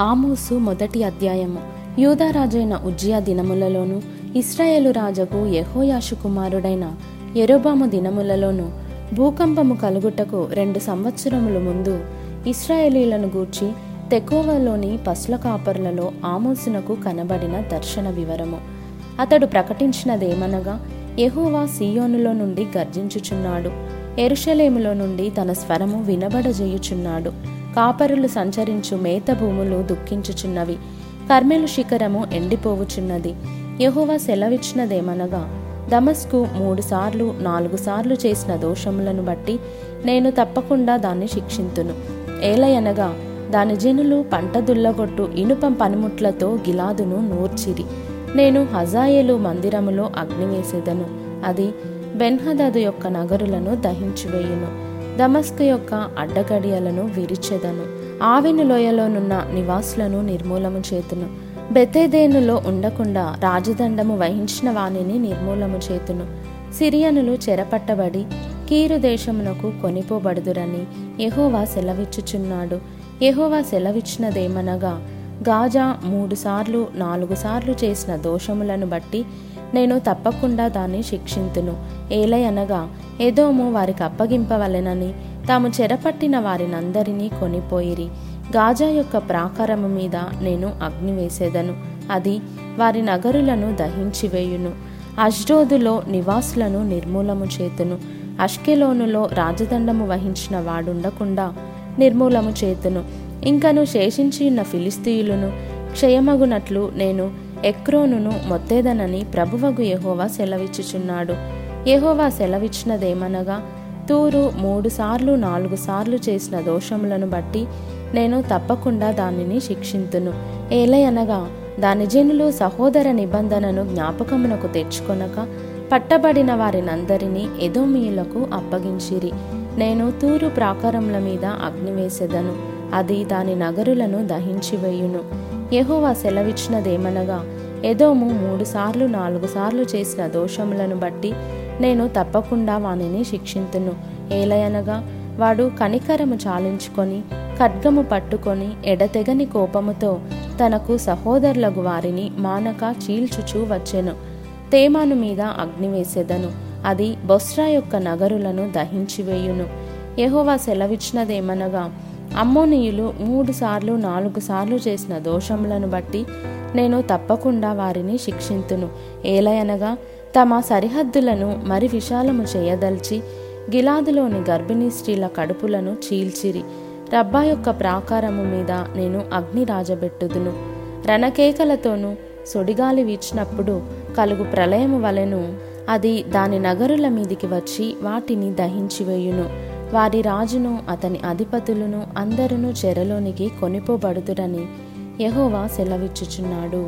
ఆమోసు మొదటి అధ్యాయము. యూదారాజైన ఉజ్జియా దినములలోను ఇస్రాయేలు రాజకు యహోయాషు కుమారుడైన ఎరోబాము దినములలోను భూకంపము కలుగుటకు రెండు సంవత్సరముల ముందు ఇస్రాయేలీలను గూర్చి తెకోవలోని పసుల కాపర్లలో ఆమోసునకు కనబడిన దర్శన వివరము. అతడు ప్రకటించినదేమనగా యహోవా సీయోనులో నుండి గర్జించుచున్నాడు. ఎరుషలేములో నుండి తన స్వరము వినబడజేయుచున్నాడు. కాపరులు సంచరించు మేత భూములు దుఃఖించుచున్నవి. కర్మెలు శిఖరము ఎండిపోవుచున్నది. యహోవా సెలవిచ్చినదేమనగా దమస్కు మూడు సార్లు నాలుగు సార్లు చేసిన దోషములను బట్టి నేను తప్పకుండా దాన్ని శిక్షింతును. ఏలయనగా దాని జనులు పంట దుల్లగొట్టు ఇనుప పనిముట్లతో గిలాదును నూర్చిరి. నేను హజాయేలు మందిరములో అగ్ని వేసేదను అది బెన్హదాదు యొక్క నగరులను దహించివేయును. దమస్క యొక్క అడ్డగడియలను విరిచెదను. ఆవెను లోయలోనున్న నివాసులను నిర్మూలము చేతును. బెతేదేనులో ఉండకుండా రాజదండము వహించిన వానిని నిర్మూలము చేతును. సిరియనులు చెరపట్టబడి కీరు దేశమునకు కొనిపోబడుదురని యహోవా సెలవిచ్చుచున్నాడు. యహోవా సెలవిచ్చినదేమనగా గాజా మూడు సార్లు నాలుగు సార్లు చేసిన దోషములను బట్టి నేను తప్పకుండా దాన్ని శిక్షింతును. ఏలయనగా ఏదోము వారికి అప్పగింపవలెనని తాము చెరపట్టిన వారినందరినీ కొనిపోయిరి. గాజా యొక్క ప్రాకారము మీద నేను అగ్ని వేసేదను. అది వారి నగరులను దహించివేయును. అష్డోదులో నివాసులను నిర్మూలము చేతును. అష్కెలోనులో రాజదండము వహించిన వాడుండకుండా నిర్మూలము చేతును. ఇంకను శేషించి ఉన్న ఫిలిస్తీయులను క్షయమగునట్లు నేను ఎక్రోనును మొత్తేదనని ప్రభువగు యహోవా సెలవిచ్చుచున్నాడు. యహోవా సెలవిచ్చినదేమనగా తూరు మూడు సార్లు నాలుగు సార్లు చేసిన దోషములను బట్టి నేను తప్పకుండా దానిని శిక్షింతును. ఏలయనగా దాని జనులు సహోదర నిబంధనను జ్ఞాపకమునకు తెచ్చుకొనక పట్టబడిన వారినందరినీ ఎదోమీయులకు అప్పగించిరి. నేను తూరు ప్రాకారముల మీద అగ్నివేసెదను అది దాని నగరులను దహించివేయును. యహోవా సెలవిచ్చినదేమనగా ఎదోము మూడు సార్లు నాలుగు సార్లు చేసిన దోషములను బట్టి నేను తప్పకుండా వానిని శిక్షింతును. ఏలయనగా వాడు కనికరము చాలించుకొని ఖడ్గము పట్టుకొని ఎడతెగని కోపముతో తనకు సహోదరులకు వారిని మానక చీల్చుచూ వచ్చెను. తేమాను మీద అగ్ని వేసేదను. అది బొస్రా యొక్క నగరులను దహించివేయును. యహోవా సెలవిచ్చినదేమనగా అమ్మోనీయులు మూడు సార్లు నాలుగు సార్లు చేసిన దోషములను బట్టి నేను తప్పకుండా వారిని శిక్షింతును. ఏలయనగా తమ సరిహద్దులను మరి విశాలము చేయదల్చి గిలాదులోని గర్భిణీ స్త్రీల కడుపులను చీల్చిరి. రబ్బా యొక్క ప్రాకారము మీద నేను అగ్ని రాజబెట్టుదును. రణకేకలతోనూ సొడిగాలి వీచినప్పుడు కలుగు ప్రళయము వలెను అది దాని నగరుల మీదికి వచ్చి వాటిని దహించివేయును. వారి రాజును అతని అధిపతులను అందరును చెరలోనికి కొనిపోబడుతుడని యెహోవా సెలవిచ్చుచున్నాడు.